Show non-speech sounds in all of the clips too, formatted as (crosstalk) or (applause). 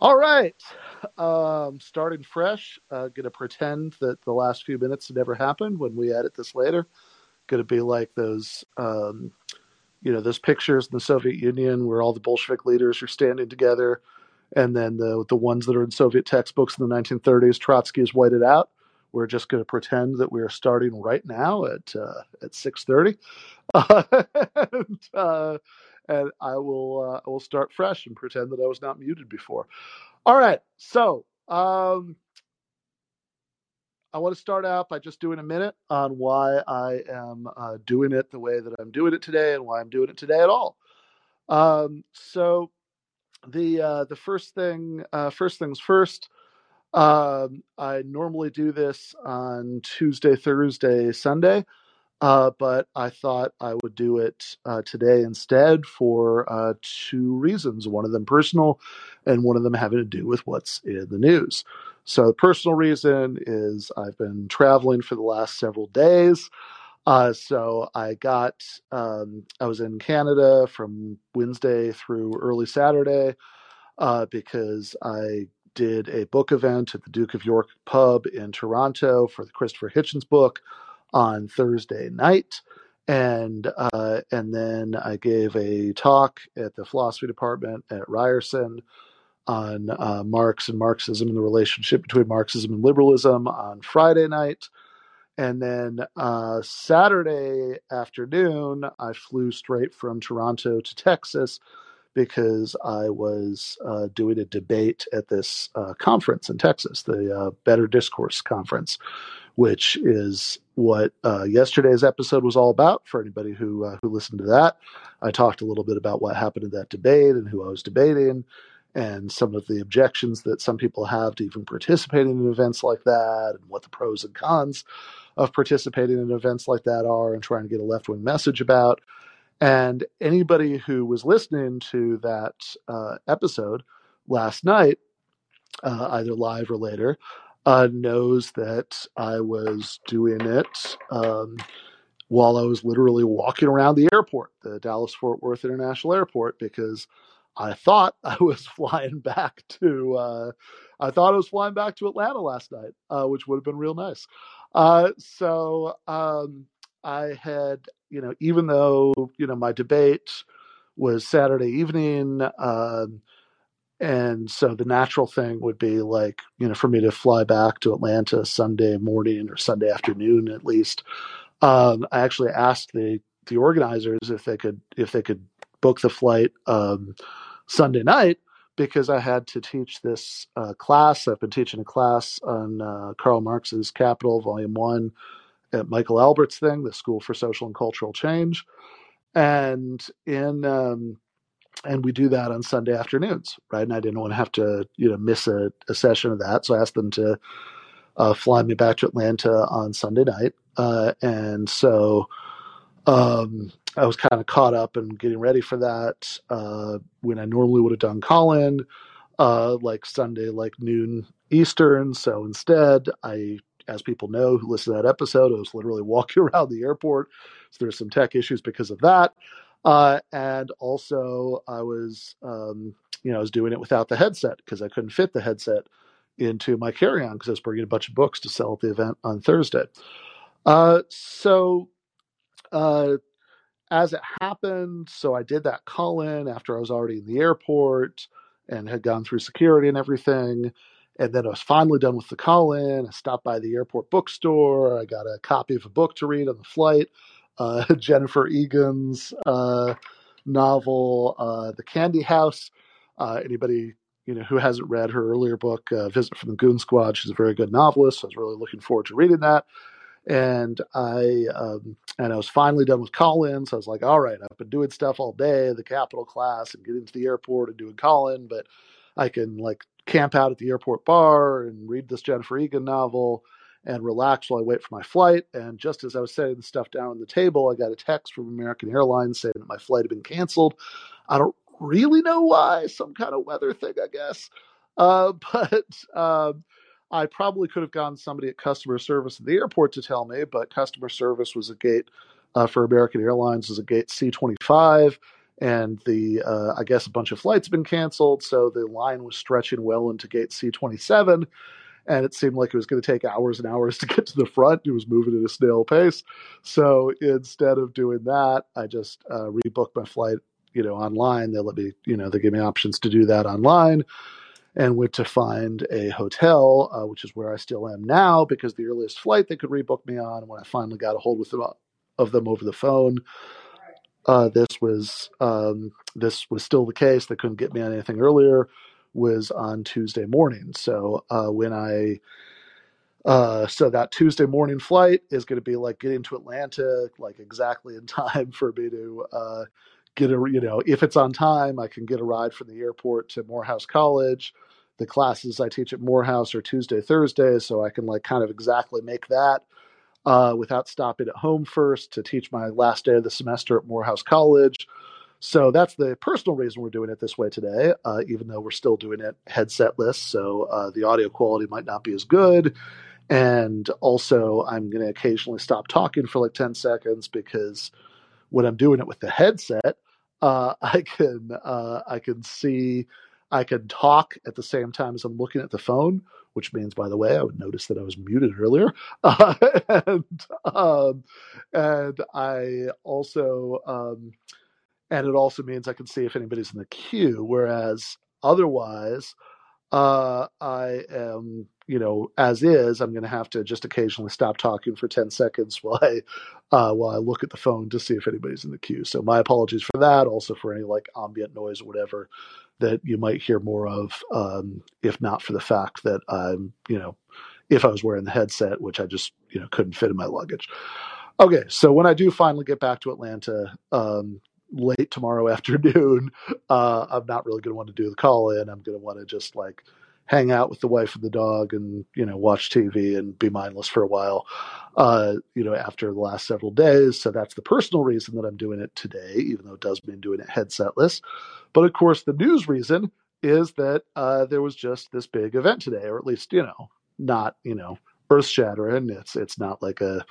All right. Um, starting fresh. Uh, gonna pretend that the last few minutes never happened when we edit this later. Gonna be like those, um, you know, those pictures in the Soviet Union where all the Bolshevik leaders are standing together, and then the the ones that are in Soviet textbooks in the 1930s, Trotsky is whited out. We're just going to pretend that we are starting right now at uh, at 6:30, (laughs) and, uh, and I will uh, I will start fresh and pretend that I was not muted before. All right. So um, I want to start out by just doing a minute on why I am uh, doing it the way that I'm doing it today and why I'm doing it today at all. Um, so the uh, the first thing uh, first things first. Um, I normally do this on Tuesday, Thursday, Sunday. Uh, but I thought I would do it uh, today instead for uh, two reasons. One of them personal, and one of them having to do with what's in the news. So, the personal reason is I've been traveling for the last several days. Uh, so, I got, um, I was in Canada from Wednesday through early Saturday uh, because I did a book event at the Duke of York pub in Toronto for the Christopher Hitchens book on Thursday night. And uh, and then I gave a talk at the philosophy department at Ryerson on uh, Marx and Marxism and the relationship between Marxism and liberalism on Friday night. And then uh, Saturday afternoon, I flew straight from Toronto to Texas because I was uh, doing a debate at this uh, conference in Texas, the uh, Better Discourse Conference, which is what uh, yesterday's episode was all about. For anybody who uh, who listened to that, I talked a little bit about what happened in that debate and who I was debating, and some of the objections that some people have to even participating in events like that, and what the pros and cons of participating in events like that are, and trying to get a left wing message about. And anybody who was listening to that uh, episode last night, uh, either live or later, uh, knows that I was doing it um, while I was literally walking around the airport, the Dallas Fort Worth International Airport, because I thought (laughs) I was flying back to uh, I thought I was flying back to Atlanta last night, uh, which would have been real nice. Uh, so um, I had, you know, even though you know my debate was Saturday evening. Um, and so the natural thing would be like, you know, for me to fly back to Atlanta Sunday morning or Sunday afternoon at least. Um, I actually asked the the organizers if they could if they could book the flight um, Sunday night because I had to teach this uh, class. I've been teaching a class on uh, Karl Marx's Capital, Volume One, at Michael Albert's thing, the School for Social and Cultural Change, and in um, and we do that on Sunday afternoons, right? And I didn't want to have to, you know, miss a, a session of that, so I asked them to uh, fly me back to Atlanta on Sunday night, uh, and so um, I was kind of caught up and getting ready for that uh, when I normally would have done call-in, uh, like Sunday, like noon Eastern. So instead, I, as people know who listen to that episode, I was literally (laughs) walking around the airport. So there's some tech issues because of that. Uh, and also, I was, um, you know, I was doing it without the headset because I couldn't fit the headset into my carry-on because I was bringing a bunch of books to sell at the event on Thursday. Uh, so, uh, as it happened, so I did that call-in after I was already in the airport and had gone through security and everything. And then I was finally done with the call-in. I stopped by the airport bookstore. I got a copy of a book to read on the flight uh, (laughs) Jennifer Egan's uh, novel, uh, The Candy House. Uh, anybody you know who hasn't read her earlier book, uh, Visit from the Goon Squad, she's a very good novelist. So I was really looking forward to reading that. And I um, and I was finally done with call-in, so I was like, all right, I've been doing stuff all day, the capital class, and getting to the airport and doing call-in, but I can like camp out at the airport bar and read this Jennifer Egan novel and relax while I wait for my flight. And just as I was setting the stuff down on the table, I got a text from American Airlines saying that my flight had been canceled. I don't really know why, some kind of weather thing, I guess. Uh, (laughs) but um, I probably could have gotten somebody at customer service at the airport to tell me, but customer service was a gate uh, for American Airlines was a gate C25. and the uh, I guess a bunch of flights been canceled, so the line was stretching well into gate C27, and it seemed like it was going to take hours and hours to get to the front. It was moving at a snail pace, so instead of doing that, I just uh, rebooked my flight. You know, online. They let me. You know, they gave me options to do that online and went to find a hotel, uh, which is where I still am now because the earliest flight they could rebook me on. When I finally got a hold with them, of them over the phone, uh, this was um, this was still the case. They couldn't get me on anything earlier. Was on Tuesday morning. So uh, when I uh, so that Tuesday morning flight is going to be like getting to Atlanta like exactly in (laughs) time for me to uh, get a you know if it's on time, I can get a ride from the airport to Morehouse College. The classes I teach at Morehouse are Tuesday, Thursday, so I can like kind of exactly make that uh, without stopping at home first to teach my last day of the semester at Morehouse College. So that's the personal reason we're doing it this way today, uh, even though we're still doing it headsetless. So uh, the audio quality might not be as good. And also, I'm going to occasionally stop talking for like 10 seconds because when I'm doing it with the headset, uh, (laughs) I can uh, I can see I can talk at the same time as I'm looking at the phone, which means, by the way, I would notice that I was muted earlier, (laughs) and um, and I also um, and it also means I can see if anybody's in the queue. Whereas otherwise, uh, I am, you know, as is, I'm going to have to just occasionally stop talking for 10 seconds (laughs) while I, uh, while I look at the phone to see if anybody's in the queue. So my apologies for that. Also for any like ambient noise or whatever that you might hear more of, um, if not for the fact that I'm, you know, if I was wearing the headset, which I just, you know, couldn't fit in my luggage. Okay, so when I do finally get back to Atlanta, um, late tomorrow (laughs) afternoon, uh, I'm not really going to want to do the call in. I'm going to want to just like hang out with the wife and the dog and, you know, watch TV and be mindless for a while, uh, you know, after the last several days. So that's the personal reason that I'm doing it today, even though it does mean doing it headsetless. But of course, the news reason is that uh, there was just this big event today, or at least, you know, not, you know, earth shattering. It's, it's not like a,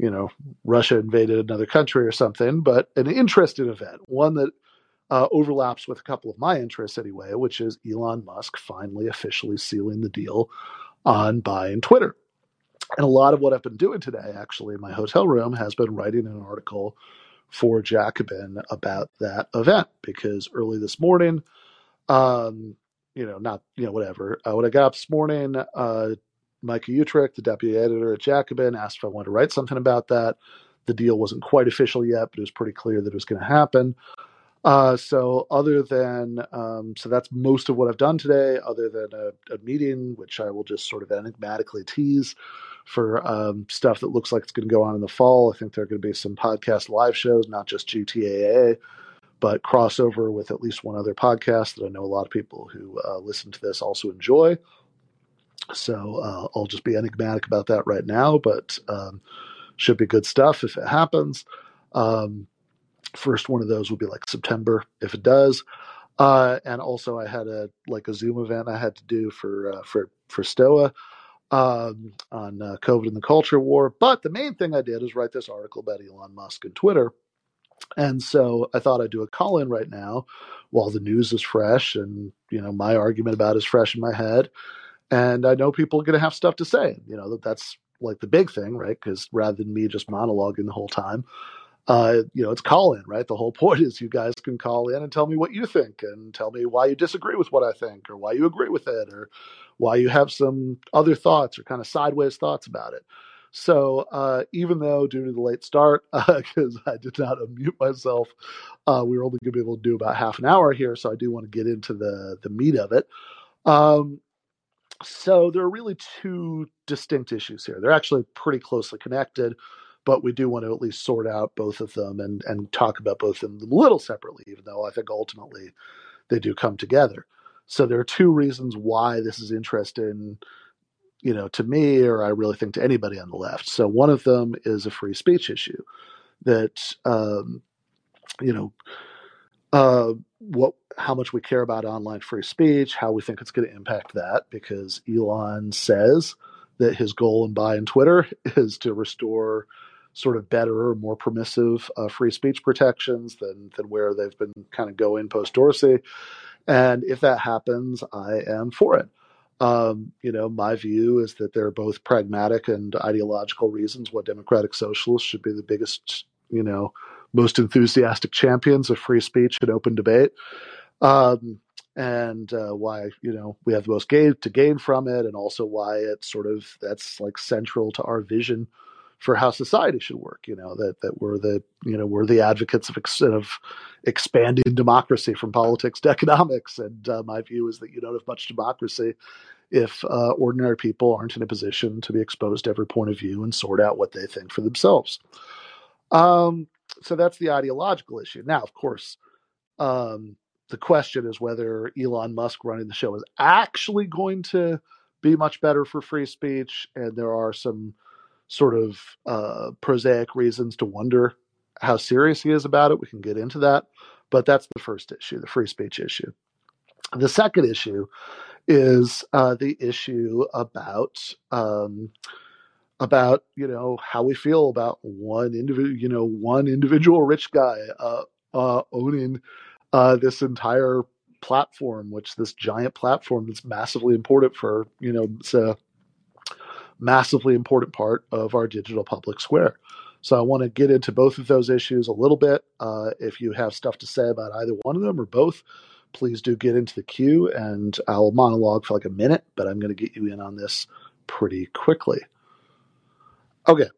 you know, Russia invaded another country or something, but an interesting event, one that uh, overlaps with a couple of my interests anyway, which is Elon Musk finally officially sealing the deal on buying Twitter. And a lot of what I've been doing today, actually, in my hotel room, has been writing an article for Jacobin about that event because early this morning, um, you know, not, you know, whatever. Uh, when I got up this morning, uh, Micah Uetricht, the deputy editor at Jacobin, asked if I wanted to write something about that. The deal wasn't quite official yet, but it was pretty clear that it was going to happen. Uh, so, other than um, so that's most of what I've done today. Other than a, a meeting, which I will just sort of enigmatically tease for um, stuff that looks like it's going to go on in the fall. I think there are going to be some podcast live shows, not just GTAA, but crossover with at least one other podcast that I know a lot of people who uh, listen to this also enjoy. So uh, I'll just be enigmatic about that right now, but um, should be good stuff if it happens. Um, first one of those will be like September if it does. Uh, and also, I had a like a Zoom event I had to do for uh, for for Stoa um, on uh, COVID and the culture war. But the main thing I did is write this article about Elon Musk and Twitter. And so I thought I'd do a call in right now while the news is fresh and you know my argument about is fresh in my head and I know people are going to have stuff to say. You know that that's like the big thing, right? Because rather than me just monologuing the whole time, uh, you know, it's call in, right? The whole (laughs) point is you guys can call in and tell me what you think and tell me why you disagree with what I think or why you agree with it or why you have some other thoughts or kind of sideways thoughts about it. So uh, even though due to the late start, because (laughs) uh, I did not unmute myself, uh, we were only going to be able to do about half an hour here. So I do want to get into the the meat of it. Um, so there are really two distinct issues here. They're actually pretty closely connected, but we do want to at least sort out both of them and, and talk about both of them a little separately, even though I think ultimately they do come together. So there are two reasons why this is interesting, you know, to me, or I really think to anybody on the left. So one of them is a free speech issue that, um, you know, uh, what how much we care about online free speech, how we think it's going to impact that, because Elon says that his goal in buying Twitter (laughs) is to restore sort of better or more permissive uh, free speech protections than than where they've been kind of going post Dorsey. And if that happens, I am for it. Um, you know, my view is that there are both pragmatic and ideological reasons why democratic socialists should be the biggest, you know, most enthusiastic champions of free speech and open debate. Um, and uh, why you know we have the most gain to gain from it, and also why it's sort of that's like central to our vision for how society should work. You know that that we're the you know we're the advocates of ex- of expanding democracy from politics to (laughs) economics, and uh, my view is that you don't have much democracy if uh, ordinary people aren't in a position to be exposed to every point of view and sort out what they think for themselves. Um, so that's the ideological issue. Now, of course, um, the question is whether Elon Musk running the show is actually going to be much better for free speech, and there are some sort of uh, prosaic reasons to wonder how serious he is about it. We can get into that, but that's the first issue, the free speech issue. The second issue is uh, the issue about um, about you know how we feel about one individual, you know, one individual rich guy uh, uh, owning uh, this entire platform, which this giant platform that's massively important for, you know, it's a massively important part of our digital public square. So I want to get into both of those issues a little bit. Uh, if you have stuff to say about either one of them or both, please do get into the queue and I'll monologue for like a minute, but I'm going to get you in on this pretty quickly. Okay.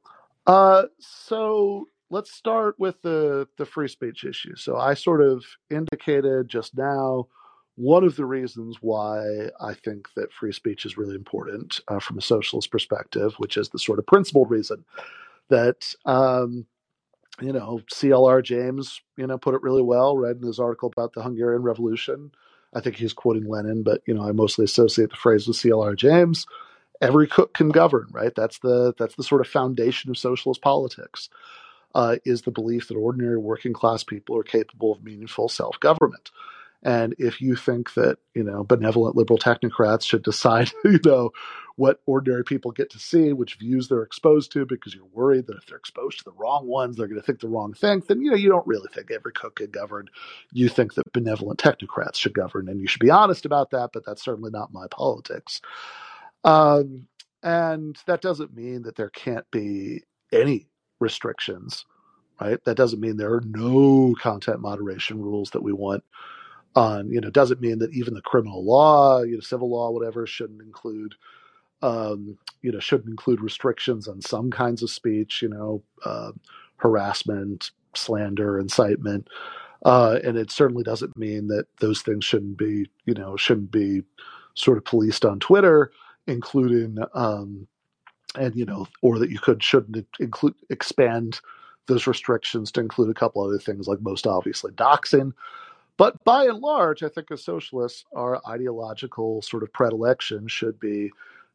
Uh, so let's start with the the free speech issue. So I sort of indicated just now one of the reasons why I think that free speech is really important uh, from a socialist perspective, which is the sort of principled reason that um, you know CLR James you know put it really well. Read in his article about the Hungarian Revolution. I think he's quoting Lenin, but you know I mostly associate the phrase with CLR James. Every cook can govern, right? That's the that's the sort of foundation of socialist politics uh, is the belief that ordinary working class people are capable of meaningful self government. And if you think that, you know, benevolent liberal technocrats should decide, (laughs) you know, what ordinary people get to see, which views they're exposed to, because you're worried that if they're exposed to the wrong ones, they're going to think the wrong thing, then, you know, you don't really think every cook can govern. You think that benevolent technocrats should govern, and you should be honest about that, but that's certainly not my politics. Um, and that doesn't mean that there can't be any restrictions, right? That doesn't mean there are no content moderation rules that we want on, you know, doesn't mean that even the criminal law, you know, civil law, whatever, shouldn't include, um, you know, shouldn't include restrictions on some kinds of speech, you know, uh, harassment, slander, incitement. Uh, and it certainly doesn't mean that those things shouldn't be, you know, shouldn't be sort of policed on Twitter, including um, and you know, or that you could shouldn't include expand those restrictions to include a couple other things, like most obviously doxing. But by and large, I think as socialists, our ideological sort of predilection should be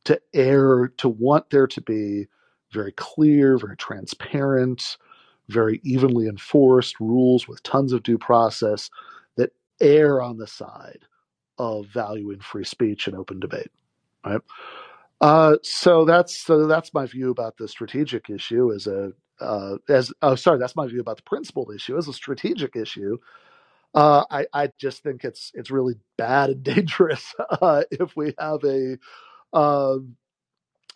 to err, to want there to be very clear, very transparent, very evenly enforced rules with tons of due process that err on the side of valuing free speech and open debate. Right. Uh, so that's so that's my view about the strategic issue as a uh, as oh sorry that's my view about the principled issue as a strategic issue. Uh, I I just think it's it's really bad and (laughs) dangerous uh, if we have a um,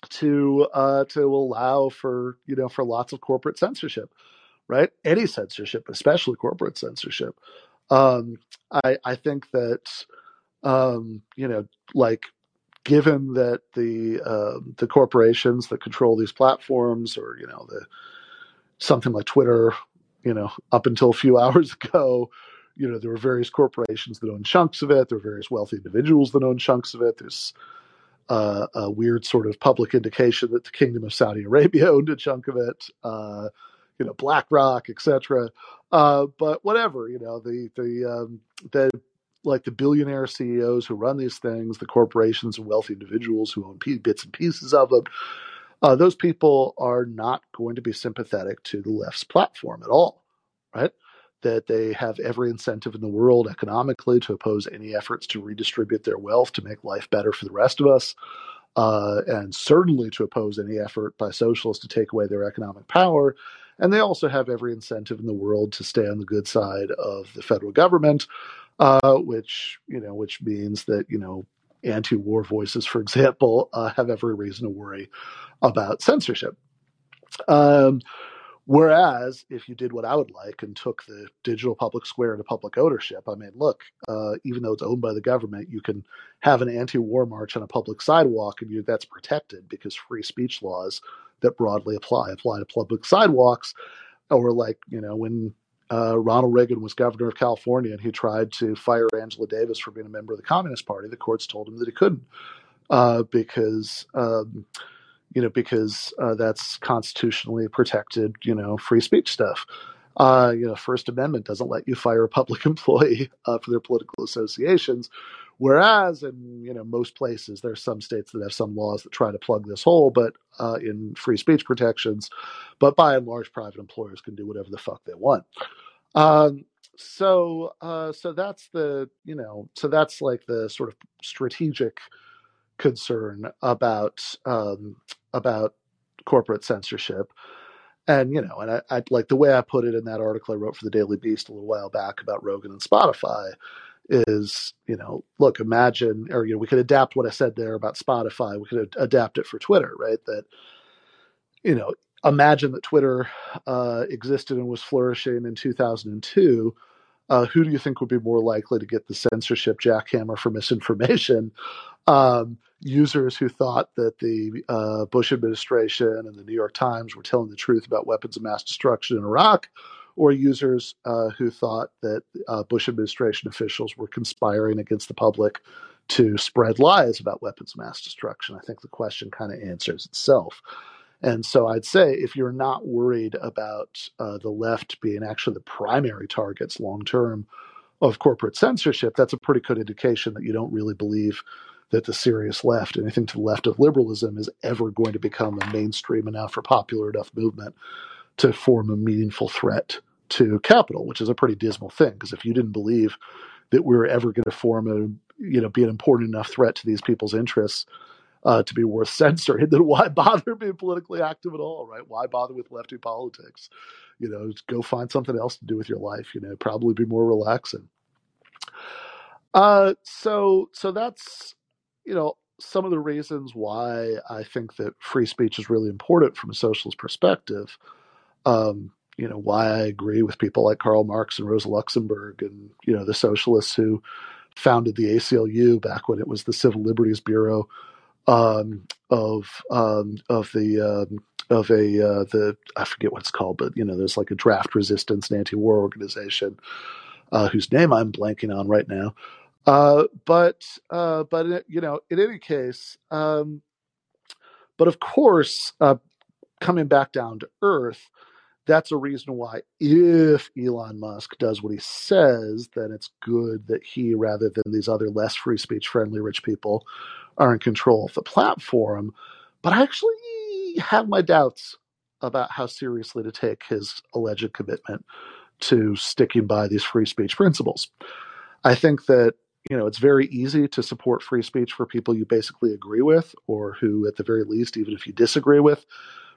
to uh, to allow for you know for lots of corporate censorship, right? Any censorship, especially corporate censorship. Um, I I think that um, you know like given that the uh, the corporations that control these platforms, or you know, the something like Twitter, you know, up until a few (laughs) hours ago, you know, there were various corporations that own chunks of it. There are various wealthy individuals that own chunks of it. There's uh, a weird sort of public indication that the Kingdom of Saudi Arabia (laughs) owned a chunk of it. Uh, you know, BlackRock, etc. Uh, but whatever, you know, the the um, the like the billionaire CEOs who run these things, the corporations and wealthy individuals who own bits and pieces of them, uh, those people are not going to be sympathetic to the left's platform at all, right? That they have every incentive in the world economically to oppose any efforts to redistribute their wealth to make life better for the rest of us. uh, and certainly to oppose any effort by socialists to take away their economic power. And they also have every incentive in the world to stay on the good side of the federal government, uh, which you know, which means that you know, anti-war voices, for (laughs) example, uh, have every reason to worry about censorship. Um, Whereas if you did what I would like and took the digital public square into public ownership, I mean, look, uh, even though it's owned by the government, you can have an anti-war march on a public sidewalk, and you, that's protected because free speech laws that broadly apply apply to public sidewalks. Or like you know when uh, Ronald Reagan was governor of California and he tried to fire Angela Davis for being a member of the Communist Party, the courts told him that he couldn't uh, because. Um, you know, because uh, that's constitutionally protected, you know, free speech stuff. Uh, you know, First Amendment doesn't let you fire a public (laughs) employee uh, for their political associations, whereas in you know most places there are some states that have some laws that try to plug this hole, but uh, in free speech protections, but by and large, private employers can do whatever the fuck they want. Um, so, uh, so that's the you know, so that's like the sort of strategic concern about um, about corporate censorship. And you know, and I, I like the way I put it in that article I wrote for the Daily Beast a little while back about Rogan and Spotify is, you know, look, imagine, or you know, we could adapt what I said there about Spotify. We could adapt it for Twitter, right? That, you know, imagine that Twitter uh, existed and was flourishing in 2002 uh, who do you think would be more likely to get the censorship jackhammer for misinformation? (laughs) Um, users who thought that the uh, Bush administration and the New York Times were telling the truth about weapons of mass destruction in Iraq, or users uh, who thought that uh, Bush administration officials were conspiring against the public to spread lies about weapons of mass destruction. I think the question kind of answers itself. And so I'd say if you're not worried about uh, the left being actually the primary targets long term of corporate censorship, that's a pretty good indication that you don't really believe that the serious left, anything to the left of liberalism, is ever going to become a mainstream enough or popular enough movement to form a meaningful threat to capital, which is a pretty dismal thing. Because if you didn't believe that we were ever going to form a, you know, be an important enough threat to these people's interests, uh, to be worth censoring, (laughs) then why bother being politically active at all, right? Why bother with lefty politics? You know, go find something else to do with your life. You know, probably be more relaxing. Uh, so so that's you know some of the reasons why I think that free speech is really important from a socialist perspective. Um, you know why I agree with people like Karl Marx and Rosa Luxemburg and you know the socialists who founded the ACLU back when it was the Civil Liberties Bureau um, of um, of the um, of a uh, the I forget what it's called, but you know, there's like a draft resistance and anti-war organization uh, whose name I'm blanking on right now. Uh, but uh, but you know, in any case, um, but of course, uh, coming back down to earth, that's a reason why if Elon Musk does what he says, then it's good that he, rather than these other less free speech friendly rich people, are in control of the platform. But I actually have my doubts about how seriously to take his alleged commitment to sticking by these free speech principles. I think that you know it's very easy to support free speech for people you basically agree with or who at the very least even if you disagree with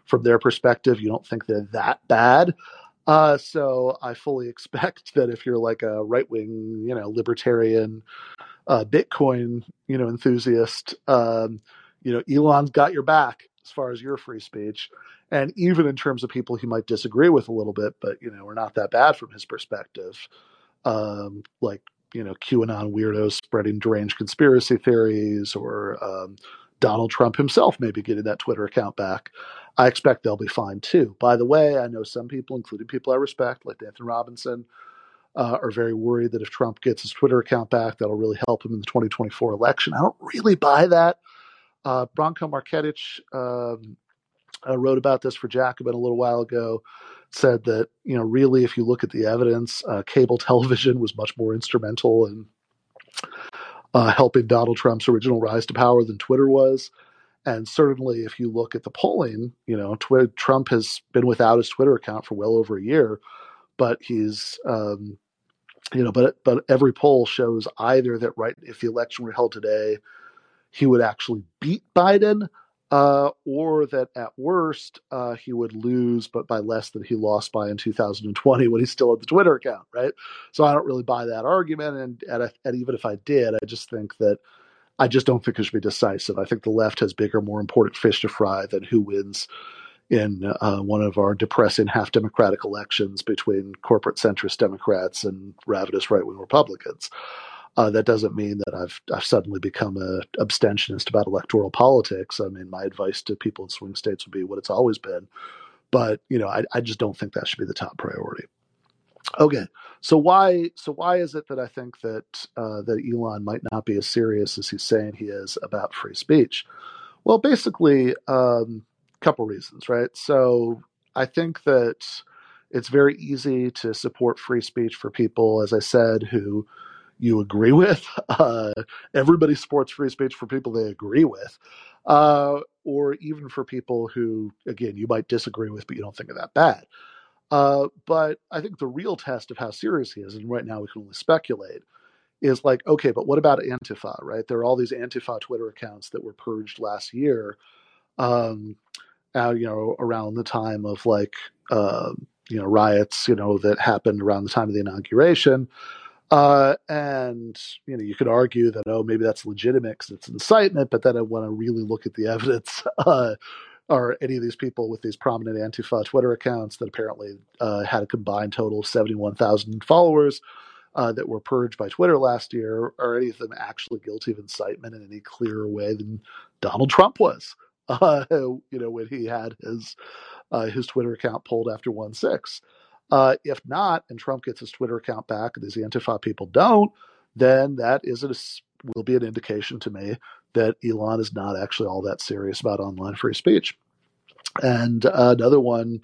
from their perspective you don't think they're that bad uh, so i fully (laughs) expect that if you're like a right-wing you know libertarian uh, Bitcoin, you know, enthusiast, um, you know, Elon's got your back as far as your free speech, and even in terms of people he might disagree with a little bit, but you know, we're not that bad from his perspective. Um, like you know, QAnon weirdos spreading deranged conspiracy theories, or um, Donald Trump himself maybe getting that Twitter account back. I expect they'll be fine too. By the way, I know some people, including people I respect, like Anthony Robinson, uh, are very worried that if Trump gets his Twitter account back, that'll really help him in the 2024 election. I don't really buy that. Uh, Branko Marcetic um, uh, wrote about this for Jacobin a little while ago. Said that you know, really, if you look at the evidence, uh, cable (laughs) television was much more instrumental in uh, helping Donald Trump's original rise to power than Twitter was. And certainly, if you look at the polling, you know, Trump has been without his Twitter account for well over a year, but he's um, you know, but but every poll shows either that right if the election were held today, he would actually beat Biden, uh, or that at worst uh, he would lose, but by less than he lost by in 2020 when he still had the Twitter account, right? So I don't really buy that argument, and, and, and even if I did, I just think that I just don't think it should be decisive. I think the left has bigger, more important fish to fry than who wins in uh, one of our depressing half democratic elections between corporate centrist Democrats and ravenous right wing Republicans. Uh, that doesn't mean that I've I've suddenly become a abstentionist about electoral politics. I mean, my advice to people in swing states would be what it's always been, but you know, I, I just don't think that should be the top priority. Okay, so why so why is it that I think that uh, that Elon might not be as serious as he's saying he is about free speech? Well, basically, um, couple reasons, right? So I think that it's very easy to support free speech for people, as I said, who you agree with. (laughs) Uh, everybody supports free speech for people they agree with, uh, or even for people who, again, you might disagree with, but you don't think are that bad. Uh, but I think the real test of how serious he is, and right now we can only speculate, is like, okay, but what about Antifa, right? There are all these Antifa Twitter accounts that were purged last year, um, uh, you know, around the time of like, uh, you know, riots, you know, that happened around the time of the inauguration. Uh, and you know, you could argue that oh, maybe that's legitimate because it's incitement, but then I want to really look at the (laughs) evidence. Uh, are any of these people with these prominent Antifa Twitter accounts that apparently uh, had a combined total of 71,000 followers uh, that were purged by Twitter last year, are any of them actually guilty of incitement in any clearer way than Donald Trump was? (laughs) Uh, you know, when he had his uh, his Twitter account pulled after one six. Uh, if not, and Trump gets his Twitter account back, and these Antifa people don't, then that is a, will be an indication to me that Elon is not actually all that serious about online free speech. And uh, another one,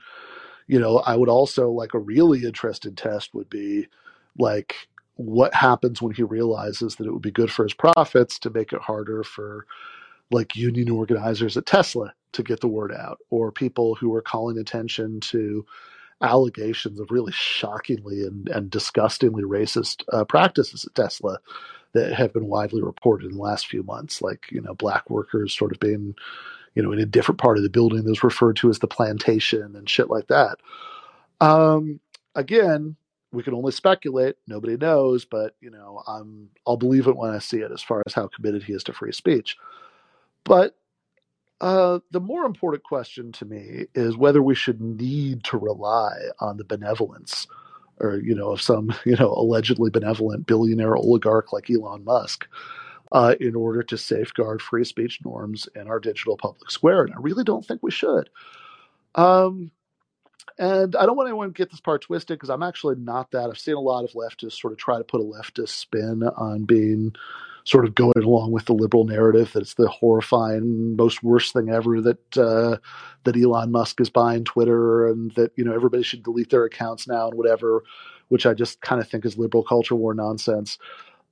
you know, I would also like a really interested test would be like what happens when he realizes that it would be good for his profits to make it harder for like union organizers at Tesla to get the word out or people who are calling attention to allegations of really shockingly and, and disgustingly racist uh, practices at Tesla that have been widely reported in the last few months, like you know black workers sort of being you know in a different part of the building that's referred to as the plantation and shit like that. Um, again, we can only speculate; nobody knows. But you know, I'm I'll believe it when I see it, as far as how committed he is to free speech. But uh, the more important question to me is whether we should need to rely on the benevolence or you know of some (laughs) you know allegedly benevolent billionaire oligarch like Elon Musk uh, in order to safeguard free speech norms in our digital public square, and I really don't think we should. Um, and I don't want anyone to get this part twisted because I'm actually not that. I've seen a lot of leftists sort of try to put a leftist spin on being sort of going along with the liberal narrative that it's the horrifying, most worst thing ever that uh, that Elon Musk is buying Twitter and that you know everybody should delete their accounts now and whatever, which I just kind of think is liberal culture war nonsense.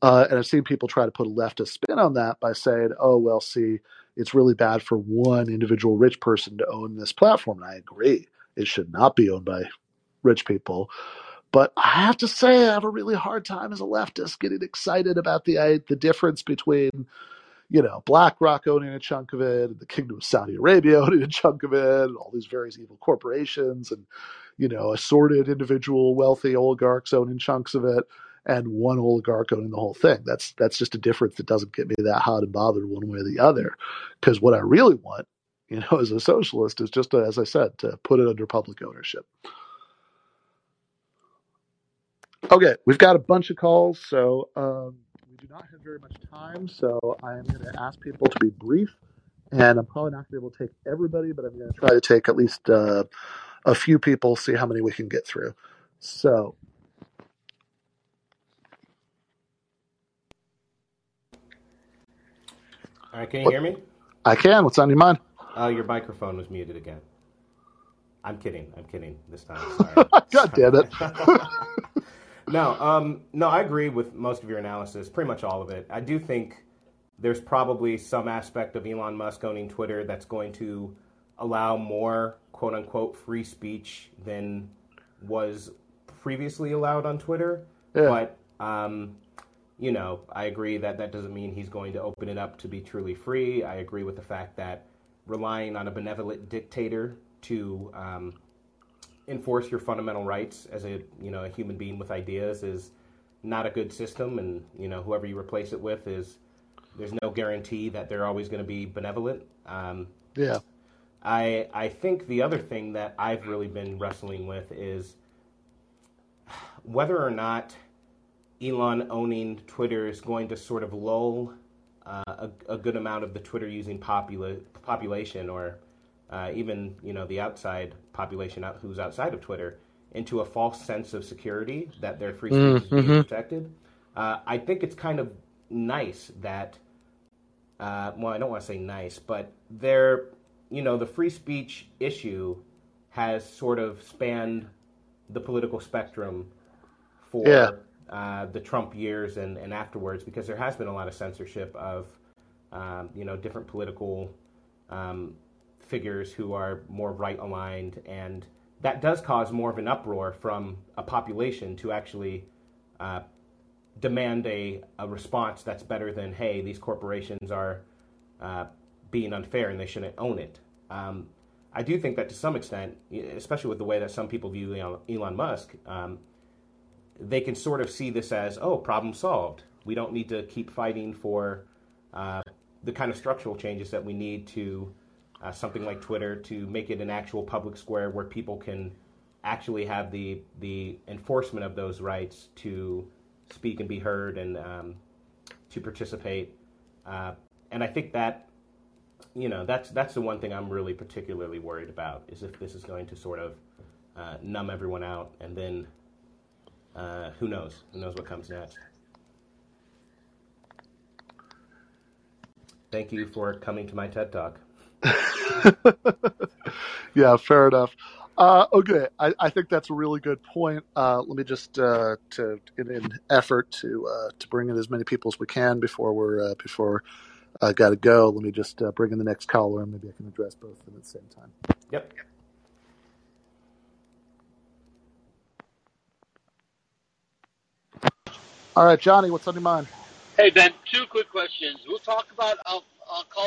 Uh, and I've seen people try to put a leftist spin on that by saying, "Oh well, see, it's really bad for one individual rich person to own this platform." And I agree, it should not be owned by rich people. But I have to say, I have a really hard time as a leftist getting excited about the the difference between, you know, BlackRock owning a chunk of it, and the Kingdom of Saudi Arabia (laughs) owning a chunk of it, and all these various evil corporations, and you know, assorted individual wealthy oligarchs owning chunks of it, and one oligarch owning the whole thing. That's that's just a difference that doesn't get me that hot and bothered one way or the other. Because what I really want, you know, (laughs) as a socialist, is just to, as I said, to put it under public ownership. Okay, we've got a bunch of calls, so um, we do not have very much time. So I am going to ask people to be brief, and I'm probably not going to be able to take everybody, but I'm going to try to take at least uh, a few people, see how many we can get through. So. All right, can you hear me? I can. What's on your mind? Uh, your microphone was muted again. I'm kidding. I'm kidding this time. Sorry. (laughs) God damn it. (laughs) No, um, no, I agree with most of your analysis, pretty much all of it. I do think there's probably some aspect of Elon Musk owning Twitter that's going to allow more quote unquote free speech than was previously allowed on Twitter. Yeah. But um, you know, I agree that that doesn't mean he's going to open it up to be truly free. I agree with the fact that relying on a benevolent dictator to um, enforce your fundamental rights as a you know a human being with ideas is not a good system, and you know whoever you replace it with is there's no guarantee that they're always going to be benevolent. Um, yeah. I I think the other thing that I've really been wrestling with is whether or not Elon owning Twitter is going to sort of lull uh, a, a, good amount of the Twitter using popula- population or uh, even you know the outside population out, who's outside of Twitter into a false sense of security that their free speech mm, is being mm-hmm. protected. Uh, I think it's kind of nice that uh, well, I don't want to say nice, but there, you know, the free speech issue has sort of spanned the political spectrum for yeah. uh, the Trump years and, and afterwards because there has been a lot of censorship of, um, you know, different political um, figures who are more right aligned. And that does cause more of an uproar from a population to actually uh, demand a, a response that's better than, hey, these corporations are uh, being unfair and they shouldn't own it. Um, I do think that to some extent, especially with the way that some people view Elon, Musk, um, they can sort of see this as, oh, problem solved. We don't need to keep fighting for uh, the kind of structural changes that we need to uh, something like Twitter to make it an actual public square where people can actually have the the enforcement of those rights to speak and be heard and um, to participate. Uh, and I think that you know that's that's the one thing I'm really particularly worried about is if this is going to sort of uh, numb everyone out, and then uh, who knows? Who knows what comes next? Thank you for coming to my TED Talk. (laughs) yeah, fair enough. Uh, okay, I, I, think that's a really good point. Uh, let me just uh, to in an effort to uh, to bring in as many people as we can before we're uh, before I got to go. Let me just uh, bring in the next caller, and maybe I can address both of them at the same time. Yep. All right, Johnny, what's on your mind? Hey Ben, two quick questions. We'll talk about. I'll, I'll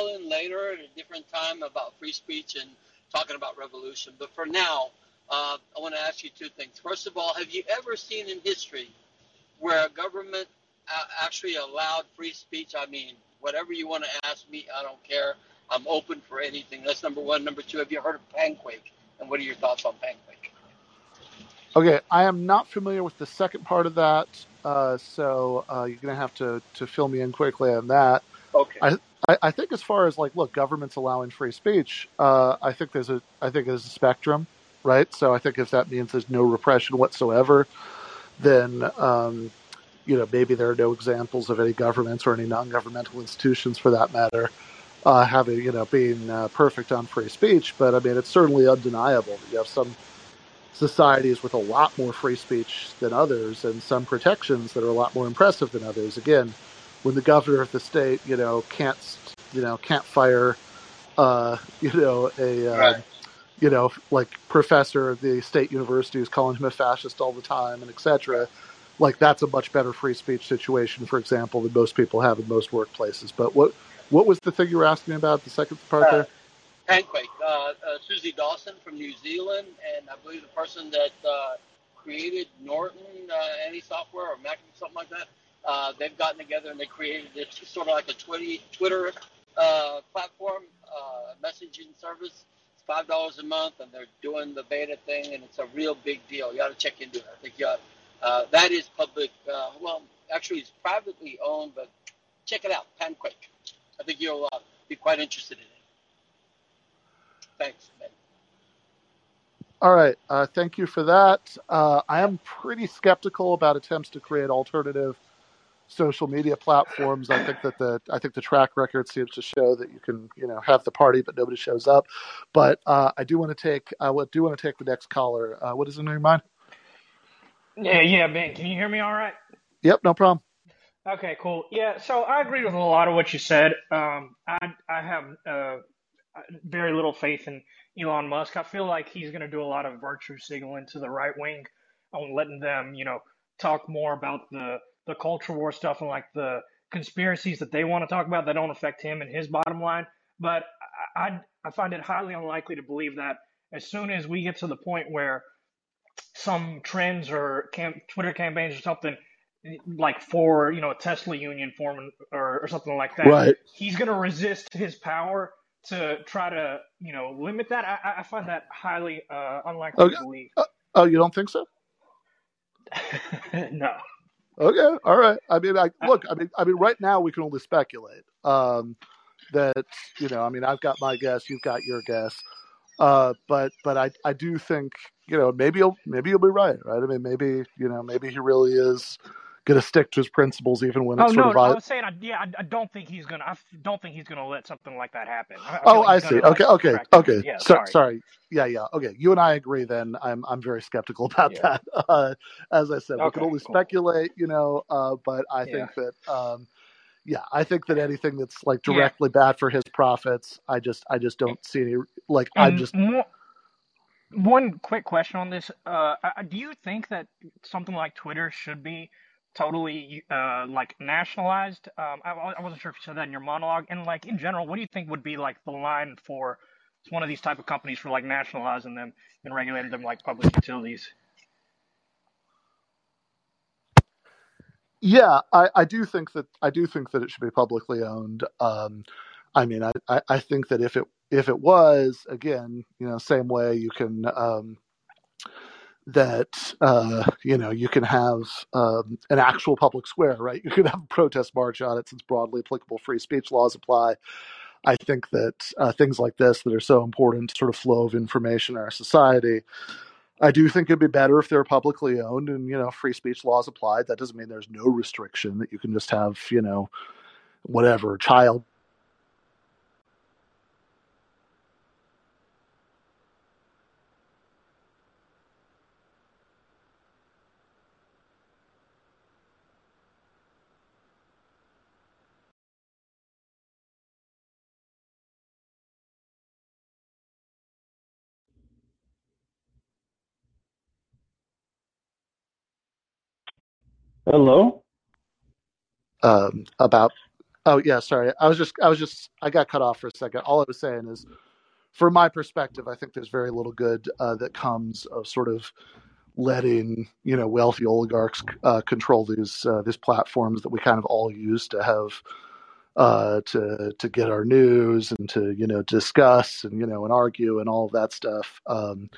call in later at a different time about free speech and talking about revolution. But for now, uh, I want to ask you two things. First of all, have you ever seen in history where a government actually allowed free speech? I mean, whatever you want to ask me, I don't care. I'm open for anything. That's number one. Number two, have you heard of Panquake? And what are your thoughts on Panquake? Okay, I am not familiar with the second part of that, uh, so uh, you're going to have to to fill me in quickly on that. Okay. I, I, I think as far as like, look, government's allowing free speech. Uh, I think there's a I think there's a spectrum, right? So I think if that means there's no repression whatsoever, then um, you know, maybe there are no examples of any governments or any non-governmental institutions, for that matter, uh, having you know being uh, perfect on free speech. But I mean, it's certainly undeniable that you have some societies with a lot more free speech than others, and some protections that are a lot more impressive than others. Again, when the governor of the state, you know, can't you know can't fire, uh, (laughs) you know, a uh, right. you know like professor of the state university who's calling him a fascist all the time and etc like that's a much better free speech situation, for example, than most people have in most workplaces. But what what was the thing you were asking about? The second part uh, there. Panquake, uh, uh, Suzie Dawson from New Zealand, and I believe the person that uh, created Norton uh, any software or Mac something like that. Uh, they've gotten together and they created this sort of like a Twitter Twitter platform messaging service. It's five dollars a month, and they're doing the beta thing, and it's a real big deal. You ought to check into it. I think you ought uh, that is public. Uh, well, actually, it's privately owned, but check it out, Panquake. I think you'll uh, be quite interested in it. Thanks, Ben. All right. Uh, thank you for that. Uh, I am pretty skeptical about attempts to create alternative social media platforms. I think that the I think the track record seems to show that you can you know have the party but nobody shows up. But uh, I do want to take I do want to take the next caller. Uh, what is in your mind? Yeah, yeah, Ben. Can you hear me all right? Yep, no problem. Okay, cool. Yeah, so I agree with a lot of what you said. Um, I I have uh, very little faith in Elon Musk. I feel like he's going to do a lot of virtue signaling to the right wing on letting them, you know, talk more about the the culture war stuff and like the conspiracies that they want to talk about that don't affect him and his bottom line. But I, I, find it highly unlikely to believe that as soon as we get to the point where some trends or cam- Twitter campaigns or something like for you know a Tesla union forming or, or something like that, Right. he's going to resist his power to try to you know limit that. I, I find that highly uh, unlikely Okay. to believe. Oh, you don't think so? (laughs) no. Okay, all right. I mean, I look. I mean, I mean, right now we can only speculate. Um, that you know, I mean, I've got my guess, you've got your guess, uh, but but I I do think you know maybe you'll maybe you'll be right, right? I mean, maybe you know maybe he really is going to stick to his principles even when Oh it's no, sort of. I was saying, I, yeah, I, I don't think he's gonna. I f- don't think he's gonna let something like that happen. I, I Oh, like I see. Okay, okay, okay. Yeah, So, sorry. sorry. Yeah, yeah. Okay, you and I agree. Then I'm I'm very skeptical (laughs) about Yeah. that. Uh, as I said, we can only cool. speculate, you know. Uh, but I Yeah. think that, um, yeah, I think that anything that's like directly bad for his profits, I just I just don't see any. Like I'm just more, one quick question on this: uh, Do you think that something like Twitter should be totally uh, like nationalized? Um, I, I wasn't sure if you said that in your monologue. And like in general, what do you think would be like the line for one of these type of companies for like nationalizing them and regulating them like public utilities? Yeah, I, I do think that I do think that it should be publicly owned. Um, I mean, I, I, I think that if it if it was again, you know, same way you can um, that uh, you know you can have um, an actual public square, right? (laughs) You can have a protest march on it since broadly applicable free speech laws apply. I think that uh, things like this that are so important to sort of flow of information in our society I do think it'd be better if they're publicly owned and you know free speech laws applied. That doesn't mean there's no restriction that you can just have you know whatever child. Hello. um, about oh yeah sorry. I was just i was just i got cut off for a second. All i was saying is from my perspective i think there's very little good uh, that comes of sort of letting you know wealthy oligarchs uh, control these uh, these platforms that we kind of all use to have uh, to to get our news and to you know discuss and you know and argue and all of that stuff. Um,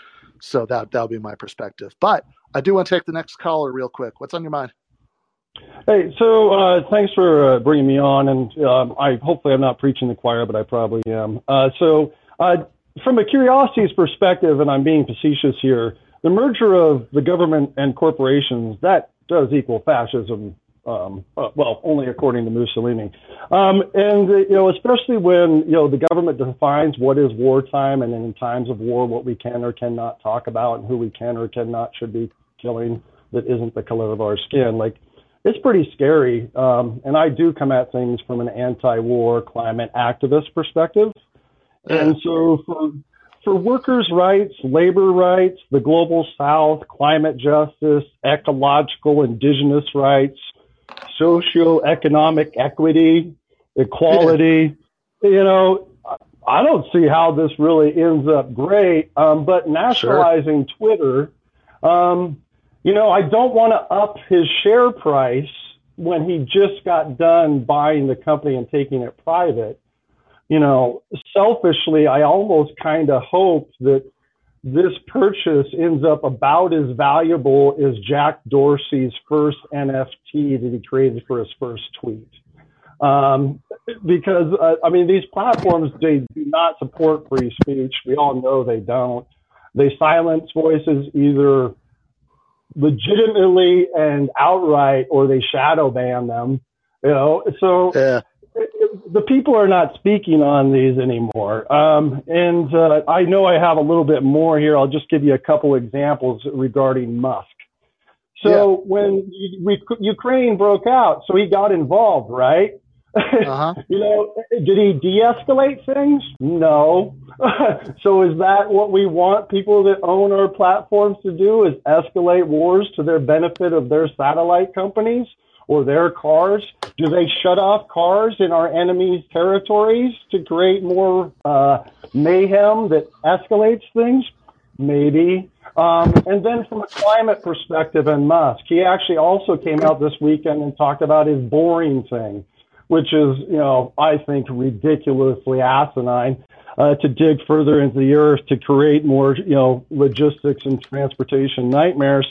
so that that'll be my perspective. But i do want to take the next caller real quick. What's on your mind Hey, so uh, thanks for uh, bringing me on, and um, I hopefully I'm not preaching the choir, but I probably am. Uh, so, uh, from a curiosity's perspective, and I'm being facetious here, the merger of the government and corporations that does equal fascism. Um, uh, well, only according to Mussolini, um, and uh, you know, especially when you know the government defines what is wartime, and in times of war, what we can or cannot talk about, and who we can or cannot should be killing that isn't the color of our skin. Like it's pretty scary. Um, and I do come at things from an anti-war climate activist perspective. And so for, for workers' rights, labor rights, the global south, climate justice, ecological, indigenous rights, socioeconomic equity, equality, you know, I don't see how this really ends up great. Um, but nationalizing Twitter, um, you know, I don't want to up his share price when he just got done buying the company and taking it private. You know, selfishly, I almost kind of hope that this purchase ends up about as valuable as Jack Dorsey's first NFT that he created for his first tweet. Um, because, uh, I mean, these platforms, they do not support free speech. We all know they don't. They silence voices either legitimately and outright, or they shadow ban them. You know, so yeah the people are not speaking on these anymore. Um, and uh, I know I have a little bit more here. I'll just give you a couple examples regarding Musk. So when U- Ukraine broke out, so he got involved, right? Uh-huh (laughs) you know, did he de-escalate things? No. (laughs) so is that what we want people that own our platforms to do? Is escalate wars to their benefit of their satellite companies? or their cars? Do they shut off cars in our enemy's territories to create more uh, mayhem that escalates things? Maybe. Um, and then from a climate perspective and Musk, he actually also came out this weekend and talked about his boring thing, which is, you know, I think ridiculously asinine. Uh, to dig further into the earth to create more, you know, logistics and transportation nightmares.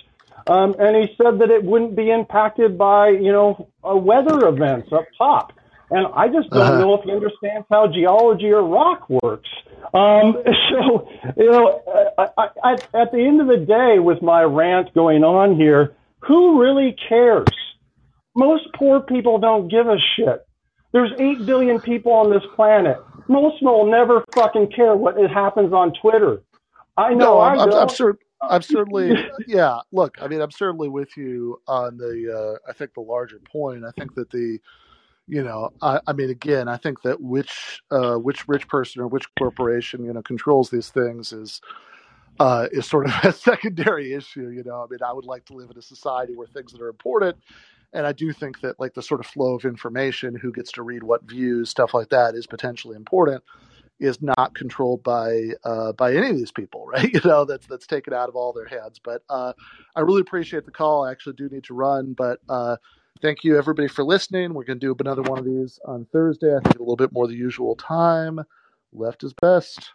Um, and he said that it wouldn't be impacted by, you know, uh, weather events up top. And I just don't uh-huh. know if he understands how geology or rock works. Um, (laughs) so, you know, I, I, I, at the end of the day, with my rant going on here, who really cares? Most poor people don't give a shit. There's 8 billion people on this planet. Most will never fucking care what it happens on Twitter. I know no, I'm, I am I'm, cer- I'm certainly, (laughs) yeah, look, I mean, I'm certainly with you on the, uh, I think the larger point. I think that the, you know, I, I mean, again, I think that which uh, which rich person or which corporation you know controls these things is uh, is sort of (laughs) a secondary issue. You know, I mean, I would like to live in a society where things that are important, and I do think that like the sort of flow of information, who gets to read what views, stuff like that, is potentially important. Is not controlled by uh, by any of these people, (laughs) right? You know, that's that's taken out of all their hands. But uh, I really appreciate the call. I actually do need to run, but uh, thank you everybody for listening. We're going to do another one of these on Thursday. I think a little bit more the usual time. Left is best.